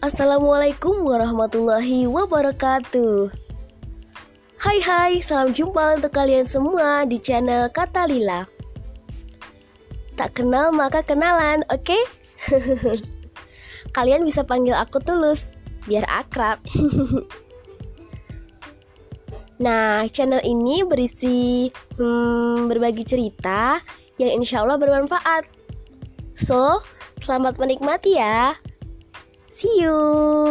Assalamualaikum warahmatullahi wabarakatuh Hai hai, salam jumpa untuk kalian semua di channel Kata Lila Tak kenal maka kenalan, oke? Okay? kalian bisa panggil aku Tulus, biar akrab Nah, channel ini berisi hmm, berbagi cerita yang insya Allah bermanfaat. So, selamat menikmati ya. See you.